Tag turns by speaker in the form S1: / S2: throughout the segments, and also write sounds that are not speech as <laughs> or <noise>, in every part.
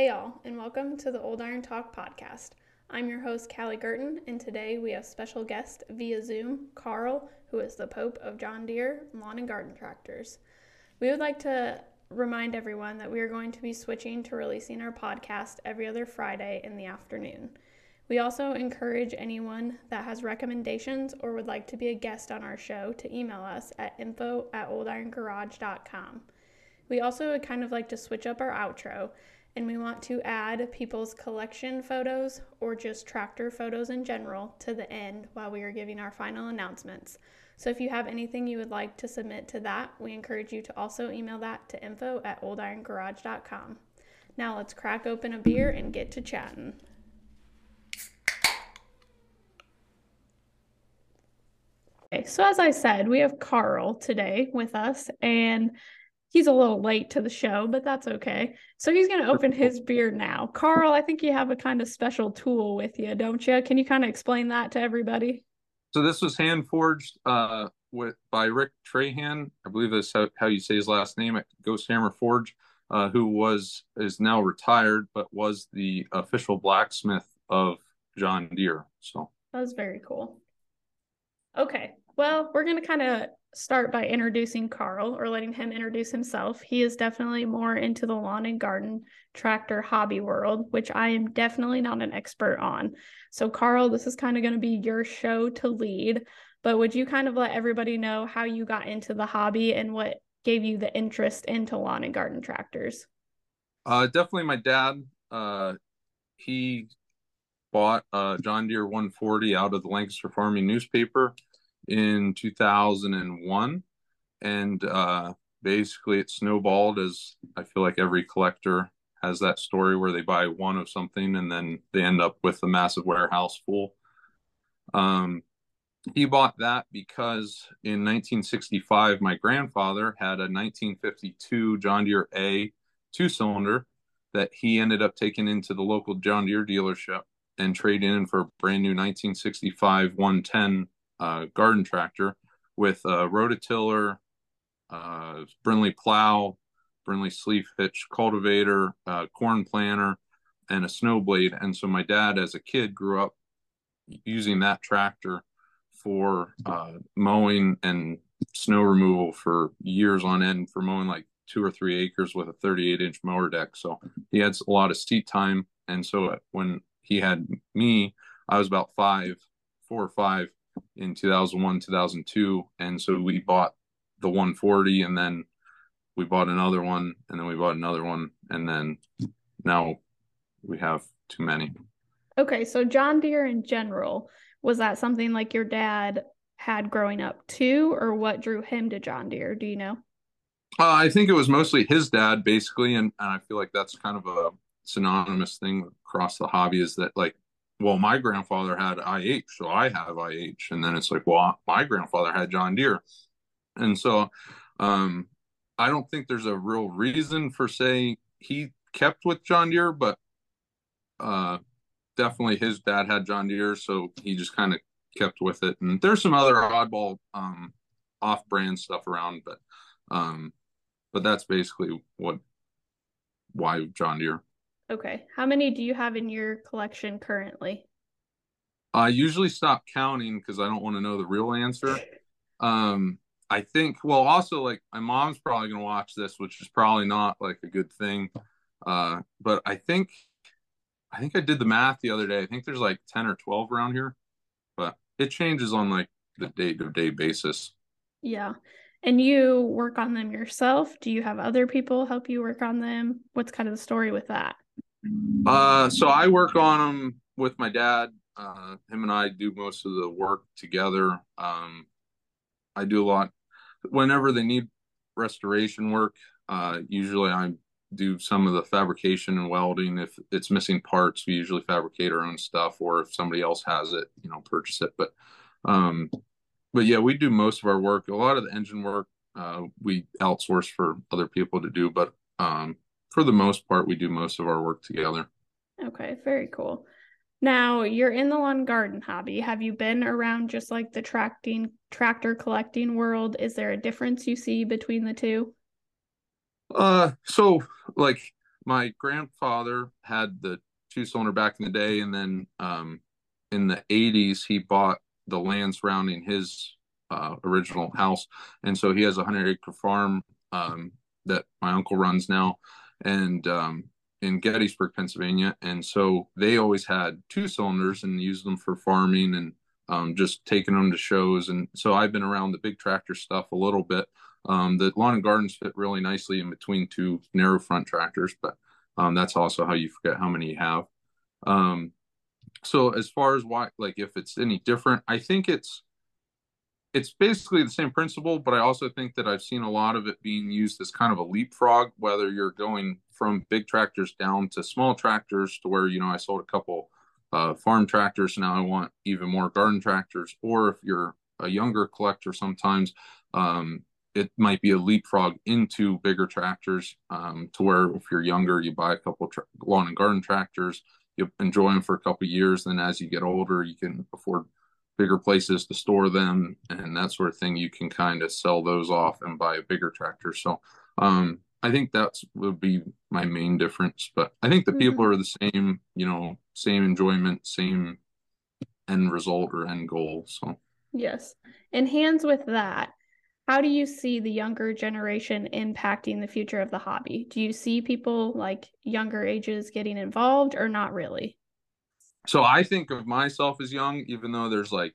S1: Hey, y'all, and welcome to the Old Iron Talk podcast. I'm your host, Callie Girten, and today we have special guest via Zoom, Karl, who is the Pope of John Deere Lawn and Garden Tractors. We would like to remind everyone that we are going to be switching to releasing our podcast every other Friday in the afternoon. We also encourage anyone that has recommendations or would like to be a guest on our show to email us at info at oldirongarage.com. We also would kind of like to switch up our outro and we want to add people's collection photos or just tractor photos in general to the end while we are giving our final announcements. So if you have anything you would like to submit to that, we encourage you to also email that to info at oldirongarage.com. Now let's crack open a beer and get to chatting. Okay, so as I said, we have Karl today with us, and he's a little late to the show, but that's okay. So he's going to open his beer now. Karl, I think you have a kind of special tool with you, don't you? Can you kind of explain that to everybody?
S2: So this was hand forged uh, with by Rick Trahan. I believe that's how, how you say his last name at Ghost Hammer Forge, uh, who was is now retired, but was the official blacksmith of John Deere. So
S1: that was very cool. Okay, well, we're going to kind of start by introducing Karl or letting him introduce himself. He is definitely more into the lawn and garden tractor hobby world, which I am definitely not an expert on. So, Karl, this is kind of going to be your show to lead, but would you kind of let everybody know how you got into the hobby and what gave you the interest into lawn and garden tractors?
S2: Uh, definitely my dad. Uh, he bought a John Deere 140 out of the Lancaster Farming newspaper in 2001 and uh, basically it snowballed as i feel like every collector has that story where they buy one of something and then they end up with a massive warehouse full. Um, he bought that because in 1965 my grandfather had a 1952 john deere a two cylinder that he ended up taking into the local john deere dealership and trading in for a brand new 1965 110 uh, garden tractor with a rototiller, uh, plow, Brinly sleeve hitch cultivator, uh, corn planter, and a snow blade. And so my dad, as a kid, grew up using that tractor for uh, mowing and snow removal for years on end for mowing like two or three acres with a 38 inch mower deck. So he had a lot of seat time. And so when he had me, I was about five, four or five in 2001 2002 and so we bought the 140 and then we bought another one and then we bought another one and then now we have too many.
S1: Okay so john deere in general was that something like your dad had growing up too or what drew him to john deere? Do you know?
S2: Uh, i think it was mostly his dad basically and, and i feel like that's kind of a synonymous thing across the hobby is that like well, my grandfather had IH, so I have IH. And then it's like, well, my grandfather had John Deere. And so um, I don't think there's a real reason for say he kept with John Deere, but uh, definitely his dad had John Deere, so he just kind of kept with it. And there's some other oddball um, off-brand stuff around, but um, but that's basically what why John Deere.
S1: Okay. How many do you have in your collection currently?
S2: I usually stop counting because I don't want to know the real answer. Um, I think, well, also like my mom's probably going to watch this, which is probably not like a good thing. Uh, but I think, I think I did the math the other day. I think there's like 10 or 12 around here, but it changes on like the day to day basis.
S1: Yeah. And you work on them yourself? Do you have other people help you work on them? What's kind of the story with that?
S2: Uh, so I work on them with my dad. Uh, him and I do most of the work together. Um, I do a lot whenever they need restoration work. Uh, usually I do some of the fabrication and welding. If it's missing parts, we usually fabricate our own stuff, or if somebody else has it, you know, purchase it. But, um, but yeah, we do most of our work. A lot of the engine work uh, we outsource for other people to do, but um, for the most part, we do most of our work together.
S1: Okay, very cool. Now you're in the lawn garden hobby. Have you been around just like the tracting tractor collecting world? Is there a difference you see between the two?
S2: Uh, so like my grandfather had the two cylinder back in the day, and then um, in the 80s, he bought the land surrounding his uh, original house. And so he has a 100 acre farm um, that my uncle runs now. And um, in Gettysburg, Pennsylvania. And so they always had two cylinders and used them for farming and um, just taking them to shows. And so I've been around the big tractor stuff a little bit. Um, the lawn and gardens fit really nicely in between two narrow front tractors, but um, that's also how you forget how many you have. Um, so as far as why, like if it's any different, I think it's it's basically the same principle, but I also think that I've seen a lot of it being used as kind of a leapfrog, whether you're going from big tractors down to small tractors to where, you know, I sold a couple uh, farm tractors. Now I want even more garden tractors. Or if you're a younger collector, sometimes um, it might be a leapfrog into bigger tractors um, to where if you're younger, you buy a couple tra- lawn and garden tractors, you enjoy them for a couple years. Then as you get older, you can afford bigger places to store them and that sort of thing, you can kind of sell those off and buy a bigger tractor. So um, I think that's would be my main difference. But I think the mm-hmm. people are the same, you know, same enjoyment, same end result or end goal. So
S1: yes. And hands with that, how do you see the younger generation impacting the future of the hobby? Do you see people like younger ages getting involved or not really?
S2: So I think of myself as young, even though there's like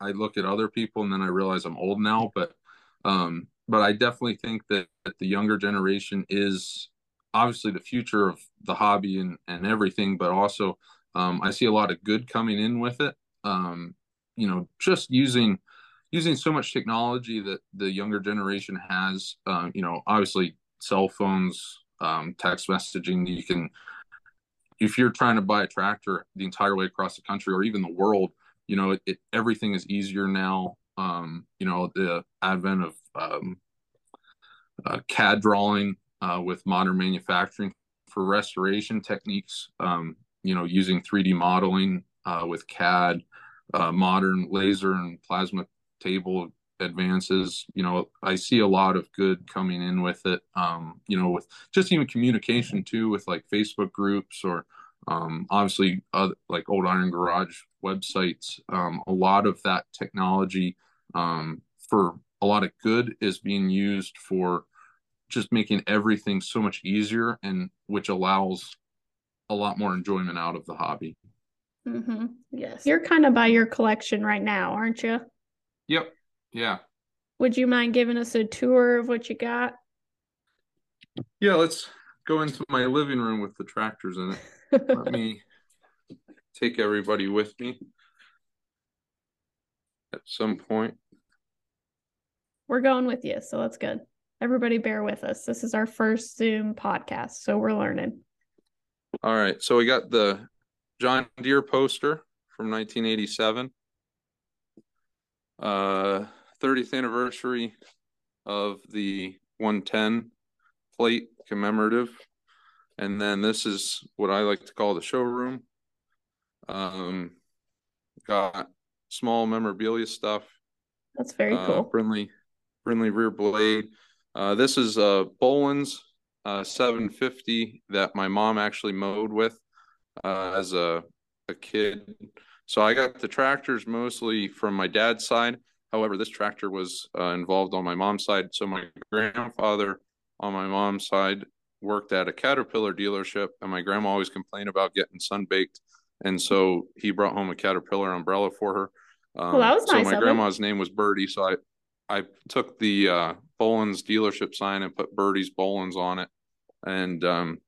S2: I look at other people and then I realize I'm old now. But um, but I definitely think that, that the younger generation is obviously the future of the hobby and, and everything, but also um, I see a lot of good coming in with it. Um, you know, just using using so much technology that the younger generation has. Uh, you know, obviously cell phones, um, text messaging. You can if you're trying to buy a tractor the entire way across the country or even the world, you know, it, it everything is easier now. Um, you know, the advent of um, uh, CAD drawing uh, with modern manufacturing for restoration techniques, um, you know, using 3D modeling uh, with CAD, uh, modern laser and plasma table advances you know i see a lot of good coming in with it um you know with just even communication too with like facebook groups or um obviously other, like old iron garage websites. Um a lot of that technology um for a lot of good is being used for just making everything so much easier and which allows a lot more enjoyment out of the hobby.
S1: Mm-hmm. yes. You're kind of by your collection right now aren't you?
S2: Yep yeah.
S1: Would you mind giving us a tour of what you got?
S2: Yeah, let's go into my living room with the tractors in it. Let me <laughs> take everybody with me at some point.
S1: We're going with you, so that's good. Everybody bear with us. This is our first Zoom podcast, so we're learning.
S2: All right. So we got the John Deere poster from 1987. Uh 30th anniversary of the 110 plate commemorative. And then this is what I like to call the showroom. Um, got small memorabilia stuff.
S1: That's very uh, cool.
S2: Brinly, Brinly rear blade. Uh, this is a Bolens uh, 750 that my mom actually mowed with uh, as a, a kid. So I got the tractors mostly from my dad's side. However, this tractor was uh, involved on my mom's side. So my grandfather on my mom's side worked at a Caterpillar dealership, and my grandma always complained about getting sunbaked. And so he brought home a Caterpillar umbrella for her.
S1: Um, well, that was
S2: nice.
S1: So
S2: my grandma's name was Birdie. So I, I took the uh, Bolens dealership sign and put Birdie's Bolens on it, and um,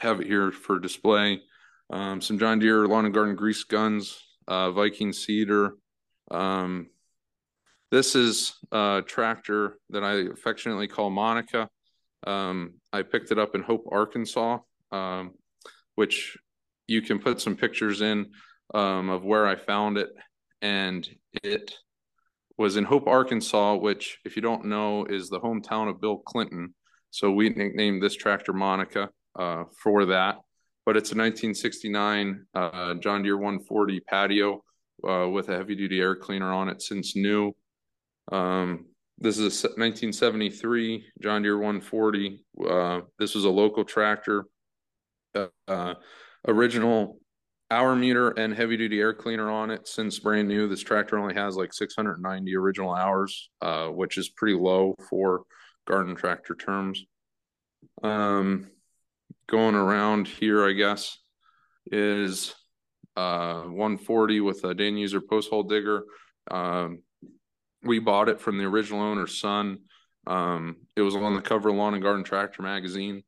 S2: have it here for display. Um, some John Deere lawn and garden grease guns, uh, Viking cedar, um, this is a tractor that I affectionately call Monica. Um, I picked it up in Hope, Arkansas, um, which you can put some pictures in um, of where I found it. And it was in Hope, Arkansas, which, if you don't know, is the hometown of Bill Clinton. So we named this tractor Monica uh, for that. But it's a 1969 uh, John Deere 140 patio uh, with a heavy duty air cleaner on it since new. Um, this is a 1973 John Deere 140. Uh, this was a local tractor uh, uh, original hour meter and heavy duty air cleaner on it since brand new. This tractor only has like 690 original hours, uh, which is pretty low for garden tractor terms. Um, going around here, I guess, is uh 140 with a Danuser post hole digger. Um, we bought it from the original owner's son. Um, it was on the cover of Lawn and Garden Tractor magazine.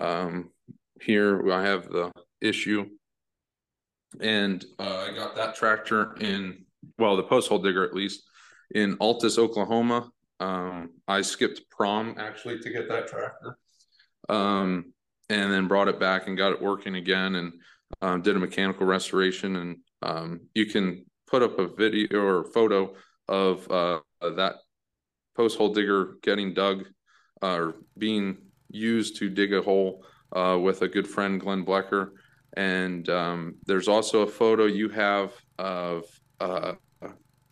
S2: Um, here I have the issue, and uh, I got that tractor in well, the post hole digger at least in Altus, Oklahoma. Um, I skipped prom actually to get that tractor, um, and then brought it back and got it working again, and um, did a mechanical restoration. And um, you can put up a video or photo of uh, that post hole digger getting dug uh, or being used to dig a hole uh, with a good friend, Glenn Blecker. And um, there's also a photo you have of uh,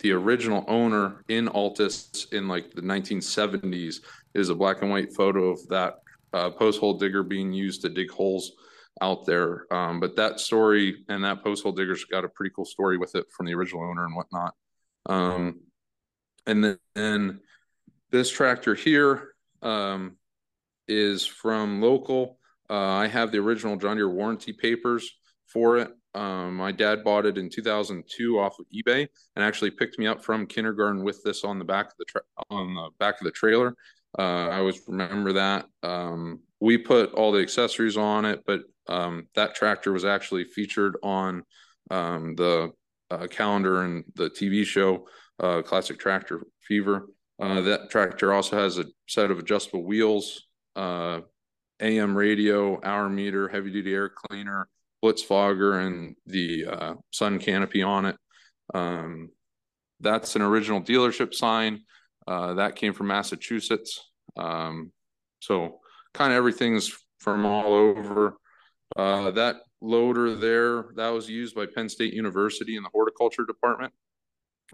S2: the original owner in Altus in like the 1970s is a black and white photo of that uh, post hole digger being used to dig holes out there. Um, but that story and that post hole digger's got a pretty cool story with it from the original owner and whatnot. Um, and then, then this tractor here um, is from local. Uh, I have the original John Deere warranty papers for it. Um, my dad bought it in 2002 off of eBay and actually picked me up from kindergarten with this on the back of the tra- on the back of the trailer. Uh, I always remember that. Um, we put all the accessories on it, but um, that tractor was actually featured on um, the uh, calendar and the TV show uh, Classic Tractor Fever. Uh, that tractor also has a set of adjustable wheels, uh, AM radio, hour meter, heavy duty air cleaner, blitz fogger, and the uh, sun canopy on it. Um, that's an original dealership sign. Uh, that came from Massachusetts. Um, so kind of everything's from all over. Uh, that loader there, that was used by Penn State University in the horticulture department,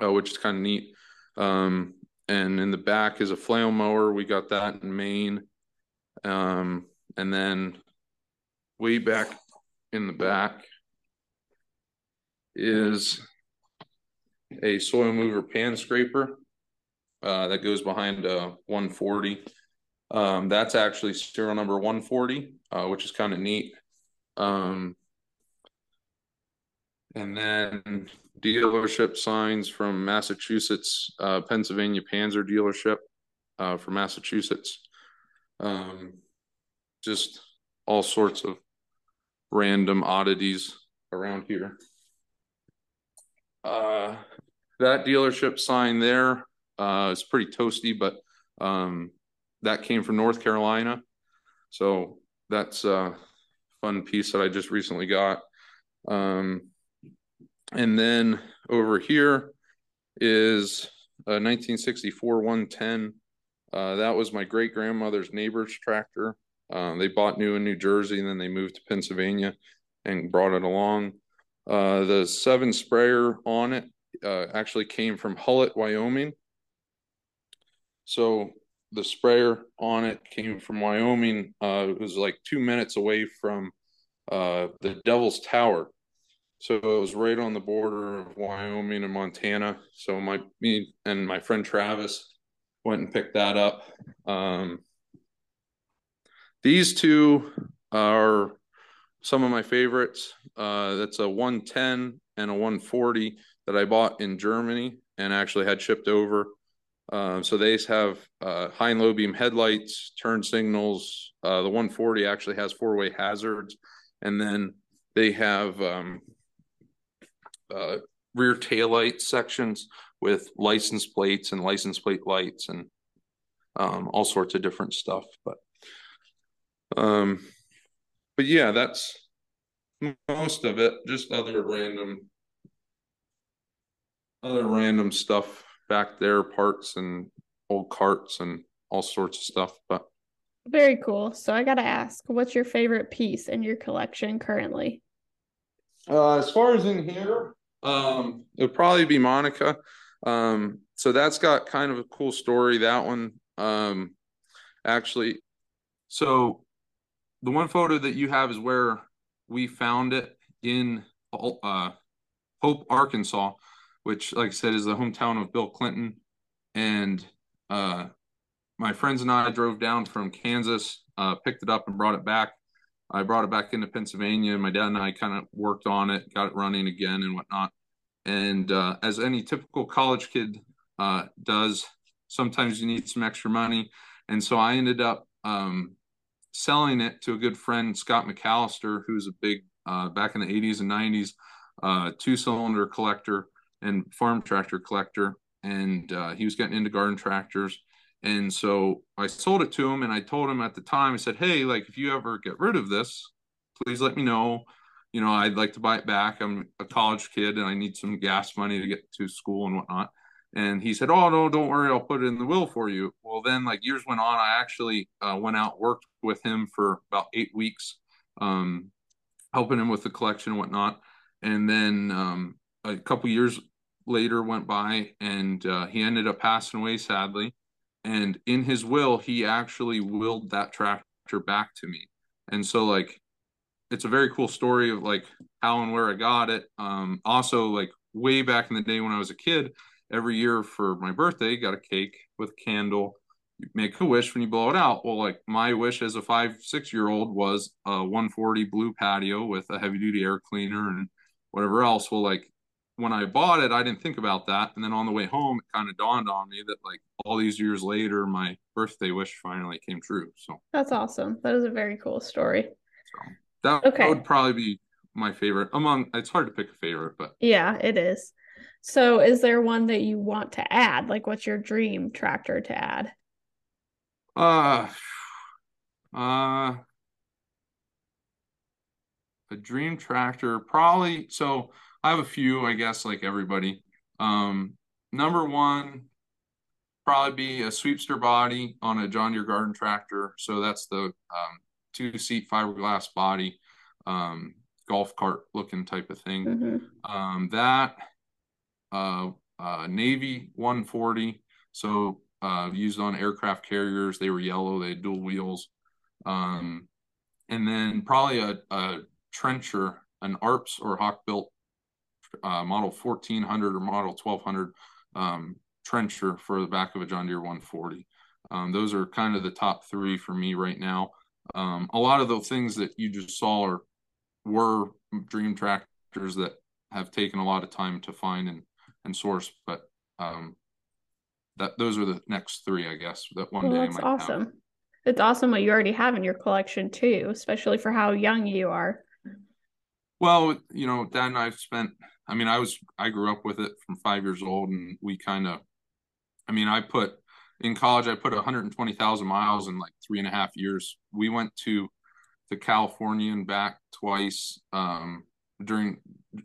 S2: uh, which is kind of neat. Um, and in the back is a flail mower. We got that in Maine. Um, and then way back in the back is a soil mover pan scraper uh, that goes behind a 140. Um, that's actually serial number 140, uh, which is kind of neat. Um, and then dealership signs from Massachusetts, uh, Pennsylvania Panzer dealership uh, from Massachusetts. Um, just all sorts of random oddities around here. Uh, that dealership sign there uh, is pretty toasty, but um, that came from North Carolina. So that's a fun piece that I just recently got. Um, and then over here is a 1964 110. Uh, that was my great grandmother's neighbor's tractor. Uh, they bought new in New Jersey and then they moved to Pennsylvania and brought it along. Uh, the seven sprayer on it uh, actually came from Hulett, Wyoming. So the sprayer on it came from Wyoming. Uh, it was like two minutes away from the Devil's Tower so it was right on the border of Wyoming and Montana. So my me and my friend Travis went and picked that up. Um, these two are some of my favorites. Uh, that's a 110 and a 140 that I bought in Germany and actually had shipped over. Uh, so they have uh, high and low beam headlights, turn signals. Uh, the 140 actually has four way hazards, and then they have um, uh, rear tail light sections with license plates and license plate lights and um, all sorts of different stuff. But um, but yeah, that's most of it. Just other random, other random stuff back there, parts and old carts and all sorts of stuff. But
S1: very cool. So I got to ask, what's your favorite piece in your collection currently?
S2: Uh, as far as in here, um, it would probably be Monica. Um, so that's got kind of a cool story. That one, um, actually, so the one photo that you have is where we found it in uh, Hope, Arkansas, which, like I said, is the hometown of Bill Clinton. And uh, my friends and I drove down from Kansas, uh, picked it up, and brought it back. I brought it back into Pennsylvania. My dad and I kind of worked on it, got it running again, and whatnot. And uh, as any typical college kid uh, does, sometimes you need some extra money. And so I ended up um, selling it to a good friend, Scott McAllister, who's a big, uh, back in the 80s and 90s, uh, two cylinder collector and farm tractor collector. And uh, he was getting into garden tractors. And so I sold it to him and I told him at the time, I said, Hey, like if you ever get rid of this, please let me know. You know, I'd like to buy it back. I'm a college kid and I need some gas money to get to school and whatnot. And he said, "Oh no, don't worry, I'll put it in the will for you." Well, then like years went on, I actually uh, went out worked with him for about eight weeks, um, helping him with the collection and whatnot. And then um, a couple years later went by, and uh, he ended up passing away sadly. And in his will, he actually willed that tractor back to me. And so like, it's a very cool story of like how and where I got it. Um, also like way back in the day when I was a kid every year for my birthday, got a cake with a candle. You make a wish when you blow it out. Well, like my wish as a five, six year old was a 140 blue patio with a heavy duty air cleaner and whatever else. Well, like when I bought it, I didn't think about that. And then on the way home, it kind of dawned on me that like all these years later, my birthday wish finally came true. So
S1: that's awesome. That is a very cool story.
S2: So that, okay. that would probably be my favorite among, it's hard to pick a favorite, but
S1: yeah, it is. So, is there one that you want to add? Like, what's your dream tractor to add?
S2: Uh, uh, a dream tractor probably. So, I have a few, I guess, like everybody. Um, number one, probably be a sweepster body on a John Deere garden tractor. So that's the um, two seat fiberglass body, um, golf cart looking type of thing. Mm-hmm. Um, that uh, uh, Navy 140. So uh, used on aircraft carriers. They were yellow. They had dual wheels. Um, and then probably a, a trencher, an ARPS or Hawk built uh, model 1400 or model 1200 um, trencher for the back of a John Deere 140. Um, those are kind of the top three for me right now. Um, a lot of the things that you just saw are were dream tractors that have taken a lot of time to find and and source, but um, that those are the next three, I guess. That one well, day.
S1: That's awesome. Have. It's awesome what you already have in your collection too, especially for how young you are.
S2: Well, you know, Dad and I've spent. I mean, I was I grew up with it from five years old, and we kind of. I mean, I put in college. I put 120,000 miles in like three and a half years. We went to to California and back twice. Um, during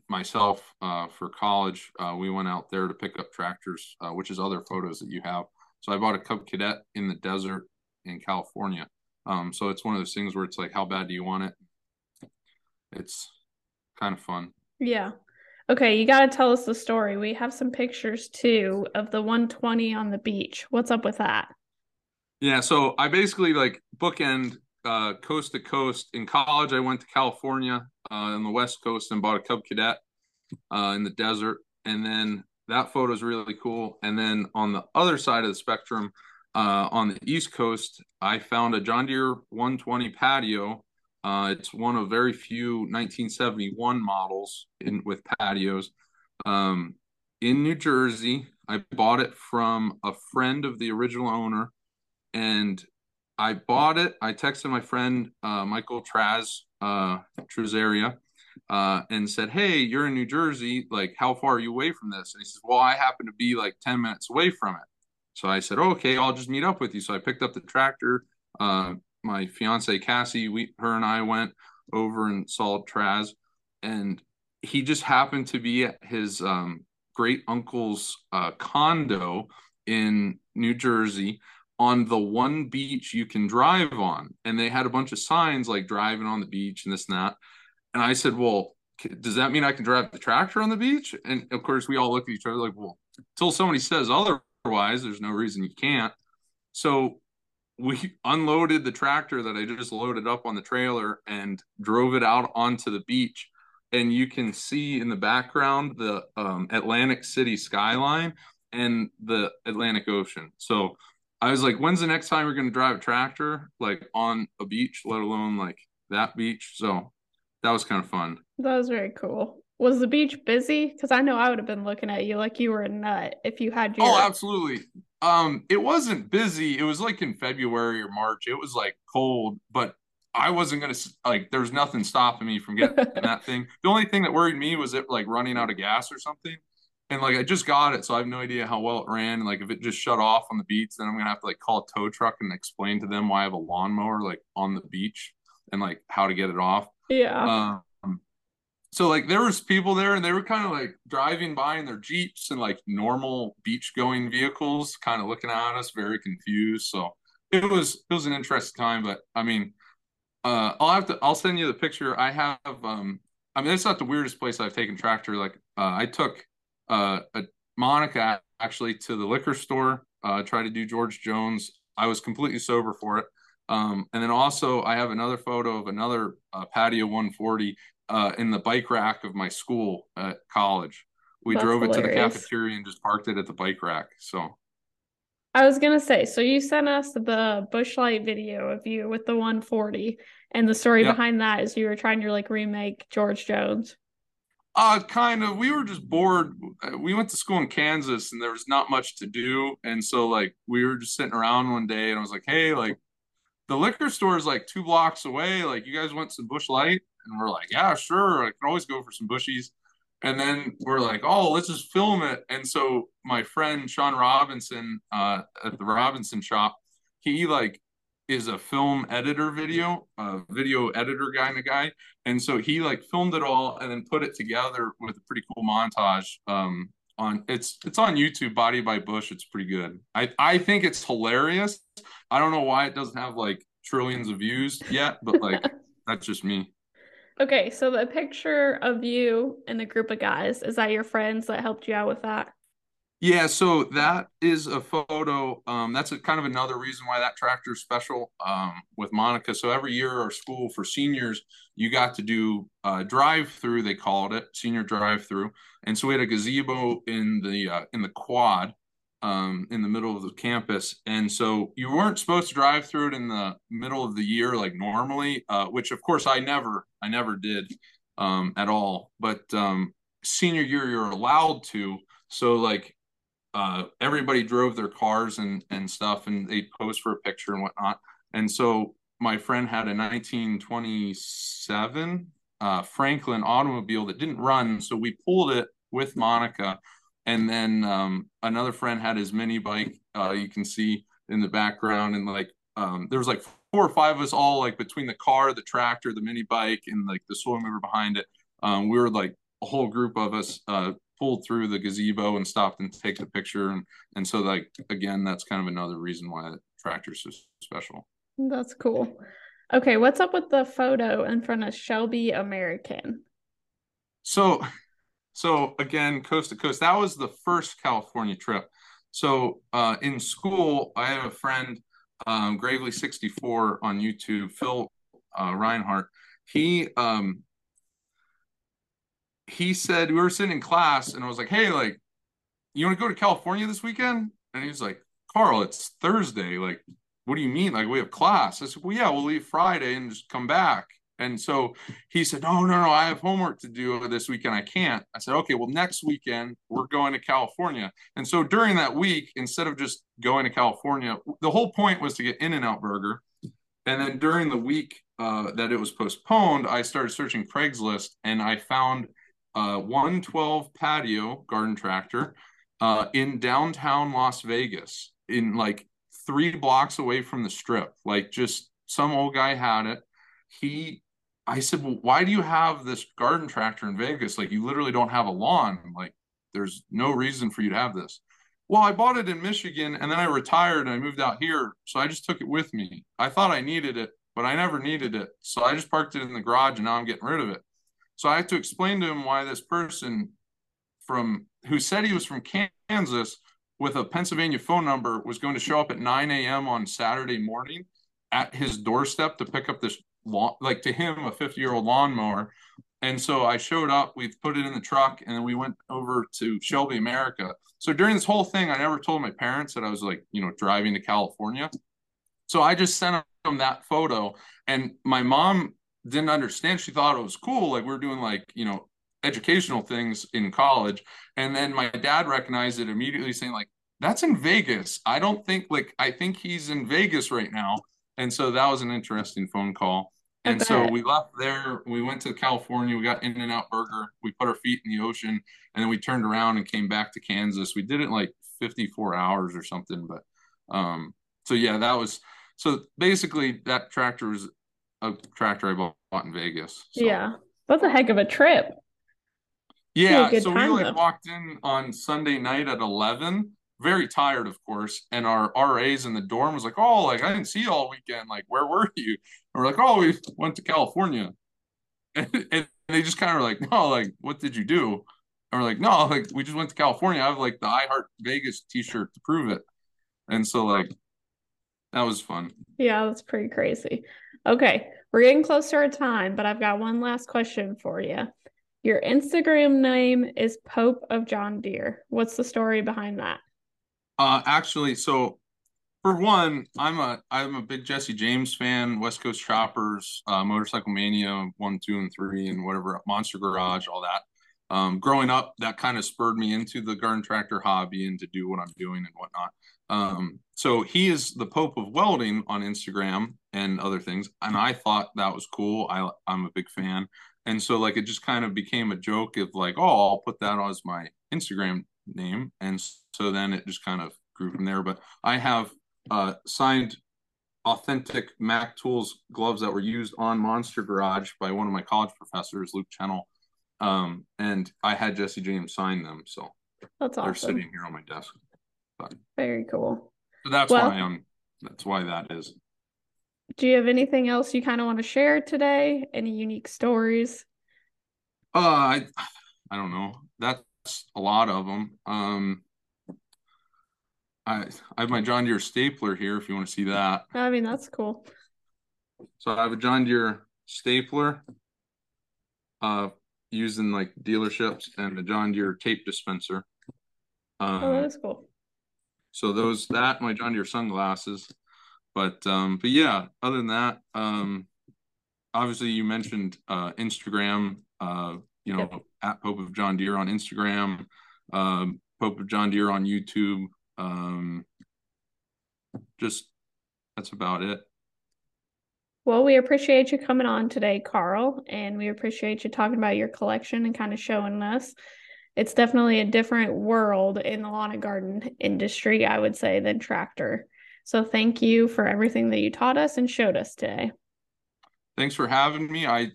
S2: myself uh, for college, uh, we went out there to pick up tractors, uh, which is other photos that you have. So I bought a Cub Cadet in the desert in California. Um, so it's one of those things where it's like, how bad do you want it? It's kind of fun.
S1: Yeah. Okay, you got to tell us the story. We have some pictures too of the 120 on the beach. What's up with that?
S2: Yeah, so I basically like bookend uh, coast to coast. In college, I went to California uh, on the West Coast and bought a Cub Cadet uh, in the desert. And then that photo is really cool. And then on the other side of the spectrum, uh, on the East Coast, I found a John Deere 120 patio. Uh, it's one of very few 1971 models in with patios um, in New Jersey. I bought it from a friend of the original owner, and I bought it. I texted my friend uh, Michael Traz uh, Trazaria uh, and said, "Hey, you're in New Jersey. Like, how far are you away from this?" And he says, "Well, I happen to be like ten minutes away from it." So I said, oh, "Okay, I'll just meet up with you." So I picked up the tractor. Uh, my fiance Cassie, we, her and I went over and saw Traz, and he just happened to be at his um, great uncle's uh, condo in New Jersey on the one beach you can drive on. And they had a bunch of signs like driving on the beach and this and that. And I said, Well, does that mean I can drive the tractor on the beach? And of course, we all look at each other like, Well, until somebody says otherwise, there's no reason you can't. So we <laughs> unloaded the tractor that I just loaded up on the trailer and drove it out onto the beach. And you can see in the background the um, Atlantic City skyline and the Atlantic Ocean. So I was like, when's the next time we're going to drive a tractor like on a beach, let alone like that beach? So that was kind of fun.
S1: That was very cool. Was the beach busy? Because I know I would have been looking at you like you were a nut if you had your.
S2: Oh, absolutely. Um, it wasn't busy. It was like in February or March. It was like cold, but I wasn't gonna like. There was nothing stopping me from getting that thing. <laughs> The only thing that worried me was it like running out of gas or something. And like I just got it, so I have no idea how well it ran. like if it just shut off on the beach, then I'm gonna have to like call a tow truck and explain to them why I have a lawnmower like on the beach and like how to get it off.
S1: Yeah.
S2: Um, so like there was people there and they were kind of like driving by in their jeeps and like normal beach going vehicles kind of looking at us very confused. So it was it was an interesting time but i mean uh i'll have to i'll send you the picture. I have um i mean it's not the weirdest place i've taken tractor like uh i took uh a monica actually to the liquor store uh try to do george jones. I was completely sober for it. Um, and then also I have another photo of another uh, patio 140 uh, in the bike rack of my school at college. We That's drove hilarious. it to the cafeteria and just parked it at the bike rack. So
S1: I was gonna say, so you sent us the Busch Light video of you with the 140, and the story behind that is you were trying to like remake George Jones.
S2: Uh, kind of. We were just bored. We went to school in Kansas, and there was not much to do, and so like we were just sitting around one day, and I was like, "Hey, like the liquor store is like two blocks away. Like, you guys want some Busch Light? And we're like, yeah, sure. I can always go for some bushies. And then we're like, oh, let's just film it. And so my friend Sean Robinson uh, at the Robinson shop, he like is a film editor video, a video editor guy and a guy. And so he like filmed it all and then put it together with a pretty cool montage. Um, on it's it's on YouTube, Body by Bush. It's pretty good. I I think it's hilarious. I don't know why it doesn't have like trillions of views yet, but like <laughs> that's just me.
S1: Okay, so the picture of you and the group of guys, is that your friends that helped you out with that?
S2: Yeah, so that is a photo. Um, that's a kind of another reason why that tractor is special um, with Monica. So every year, our school for seniors, you got to do a drive through. They called it senior drive through, and so we had a gazebo in the uh, in the quad, um, in the middle of the campus. And so you weren't supposed to drive through it in the middle of the year like normally, uh, which of course I never, I never did um, at all. But um, senior year, you're allowed to. So like uh, everybody drove their cars and and stuff, and they posed for a picture and whatnot. And so my friend had a 1927 uh, Franklin automobile that didn't run, so we pulled it with Monica and then um, another friend had his mini bike. Uh, you can see in the background, and like um, there was like four or five of us all like between the car, the tractor, the mini bike, and like the soil mover behind it. Um, we were like a whole group of us uh, pulled through the gazebo and stopped and take the picture, and and so like again, that's kind of another reason why the tractor's so special.
S1: That's cool. Okay, what's up with the photo in front of Shelby American?
S2: So so again, coast to coast. That was the first California trip. So uh, in school, I have a friend, um, Gravely sixty four on YouTube, Phil uh, Reinhardt. He um, he said we were sitting in class, and I was like, "Hey, like, you want to go to California this weekend?" And he's like, "Karl, it's Thursday. Like, what do you mean? Like, we have class?" I said, "Well, yeah, we'll leave Friday and just come back." And so he said, No, no, no, I have homework to do this weekend. I can't. I said, Okay, well, next weekend we're going to California. And so during that week, instead of just going to California, the whole point was to get In N Out Burger. And then during the week uh, that it was postponed, I started searching Craigslist and I found uh, 112 patio garden tractor uh, in downtown Las Vegas, in like three blocks away from the strip. Like just some old guy had it. He I said, well, why do you have this garden tractor in Vegas? Like, you literally don't have a lawn. Like, there's no reason for you to have this. Well, I bought it in Michigan and then I retired and I moved out here. So I just took it with me. I thought I needed it, but I never needed it. So I just parked it in the garage and now I'm getting rid of it. So I had to explain to him why this person from who said he was from Kansas with a Pennsylvania phone number was going to show up at 9 a.m. on Saturday morning at his doorstep to pick up this lawn, like to him, a 50 year old lawnmower. And so I showed up, we put it in the truck, and then we went over to Shelby, America. So during this whole thing, I never told my parents that I was like, you know, driving to California. So I just sent them that photo, and my mom didn't understand. She thought it was cool, like we are doing like, you know, educational things in college. And then my dad recognized it immediately, saying, like, that's in Vegas. I don't think like I think he's in Vegas right now. And so that was an interesting phone call. And so we left there. We went to California. We got In and Out Burger. We put our feet in the ocean, and then we turned around and came back to Kansas. We did it like 54 hours or something. But um, so yeah, that was so basically that tractor was a tractor I bought in Vegas. So.
S1: Yeah, that's a heck of a trip.
S2: Yeah, so we like walked in on Sunday night at 11 very tired, of course. And our RAs in the dorm was like, "Oh, like I didn't see you all weekend. Like, where were <laughs> you?" And we're like, "Oh, we went to California." <laughs> And, and they just kind of like, "No, like, what did you do?" And we're like, "No, like, we just went to California. I have like the I Heart Vegas T-shirt to prove it." And so, like, that was fun.
S1: Yeah, that's pretty crazy. Okay, we're getting close to our time, but I've got one last question for you. Your Instagram name is Pope of John Deere. What's the story behind that?
S2: Uh, actually, so for one, I'm a I'm a big Jesse James fan. West Coast Choppers, uh, Motorcycle Mania one, two, and three, and whatever Monster Garage, all that. Um, growing up, that kind of spurred me into the garden tractor hobby and to do what I'm doing and whatnot. Um, so he is the Pope of Welding on Instagram and other things, and I thought that was cool. I I'm a big fan, and so like it just kind of became a joke of like, oh, I'll put that as my Instagram name, and so then it just kind of grew from there. But I have uh, signed authentic Mac Tools gloves that were used on Monster Garage by one of my college professors, Luke Channel, um, and I had Jesse James sign them. So
S1: that's awesome.
S2: They're sitting here on my desk.
S1: But, Very cool.
S2: So that's well, why I'm. That's why that is.
S1: Do you have anything else you kind of want to share today? Any unique stories?
S2: Uh, I, I don't know. That's a lot of them. Um, I I have my John Deere stapler here if you want to see that.
S1: I mean, that's cool.
S2: So I have a John Deere stapler uh used in like dealerships and a John Deere tape dispenser.
S1: Um, oh, that is cool.
S2: So those that my John Deere sunglasses. But um but yeah, other than that, um obviously you mentioned uh Instagram, uh, you know, yep. at Pope of John Deere on Instagram, um, Pope of John Deere on YouTube. Um, just that's about it.
S1: Well, we appreciate you coming on today, Karl, and we appreciate you talking about your collection and kind of showing us. It's definitely a different world in the lawn and garden industry, I would say, than tractor. So thank you for everything that you taught us and showed us today.
S2: Thanks for having me. I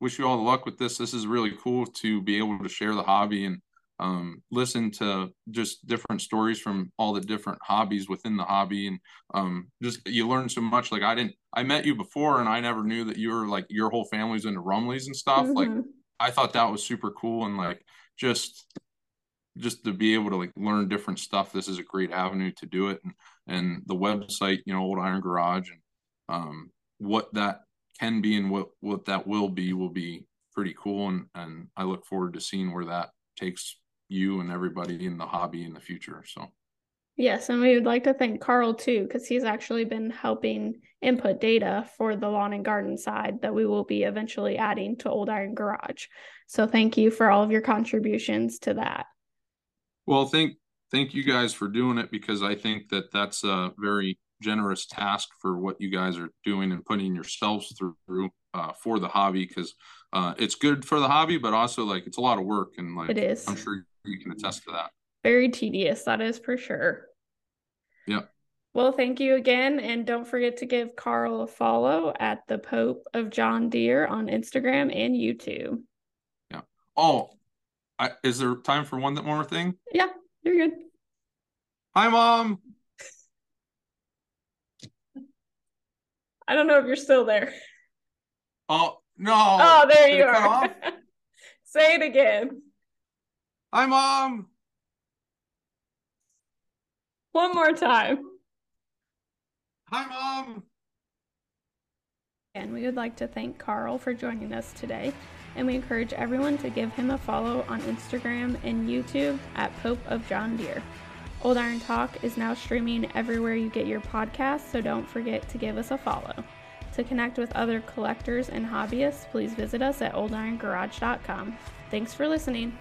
S2: wish you all the luck with this. This is really cool to be able to share the hobby and um, listen to just different stories from all the different hobbies within the hobby. And um, just you learn so much. Like i didn't i met you before and i never knew that you were like your whole family's into Rumelys and stuff. Mm-hmm. like i thought that was super cool and like just just to be able to like learn different stuff. This is a great avenue to do it. And and the website you know old iron garage and um what that can be and what what that will be will be pretty cool and and i look forward to seeing where that takes you and everybody in the hobby in the future. So,
S1: yes, and we would like to thank Karl too, because he's actually been helping input data for the lawn and garden side that we will be eventually adding to Old Iron Garage. So, thank you for all of your contributions to that.
S2: Well, thank thank you guys for doing it because I think that that's a very generous task for what you guys are doing and putting yourselves through uh, for the hobby because uh, it's good for the hobby, but also like it's a lot of work and like
S1: it is.
S2: I'm sure you can attest to that.
S1: Very tedious, that is for sure.
S2: Yeah.
S1: Well, thank you again. And don't forget to give Karl a follow at the Pope of John Deere on Instagram and YouTube.
S2: Yeah. Oh, I, is there time for one more thing?
S1: Yeah, you're good.
S2: Hi, Mom.
S1: I don't know if you're still there.
S2: Oh, no.
S1: Oh, there Did you are. <laughs> Say it again.
S2: Hi, Mom.
S1: One more time.
S2: Hi, Mom.
S1: And we would like to thank Karl for joining us today, and we encourage everyone to give him a follow on Instagram and YouTube at Pope of John Deere. Old Iron Talk is now streaming everywhere you get your podcasts, so don't forget to give us a follow. To connect with other collectors and hobbyists, please visit us at oldirongarage.com. Thanks for listening.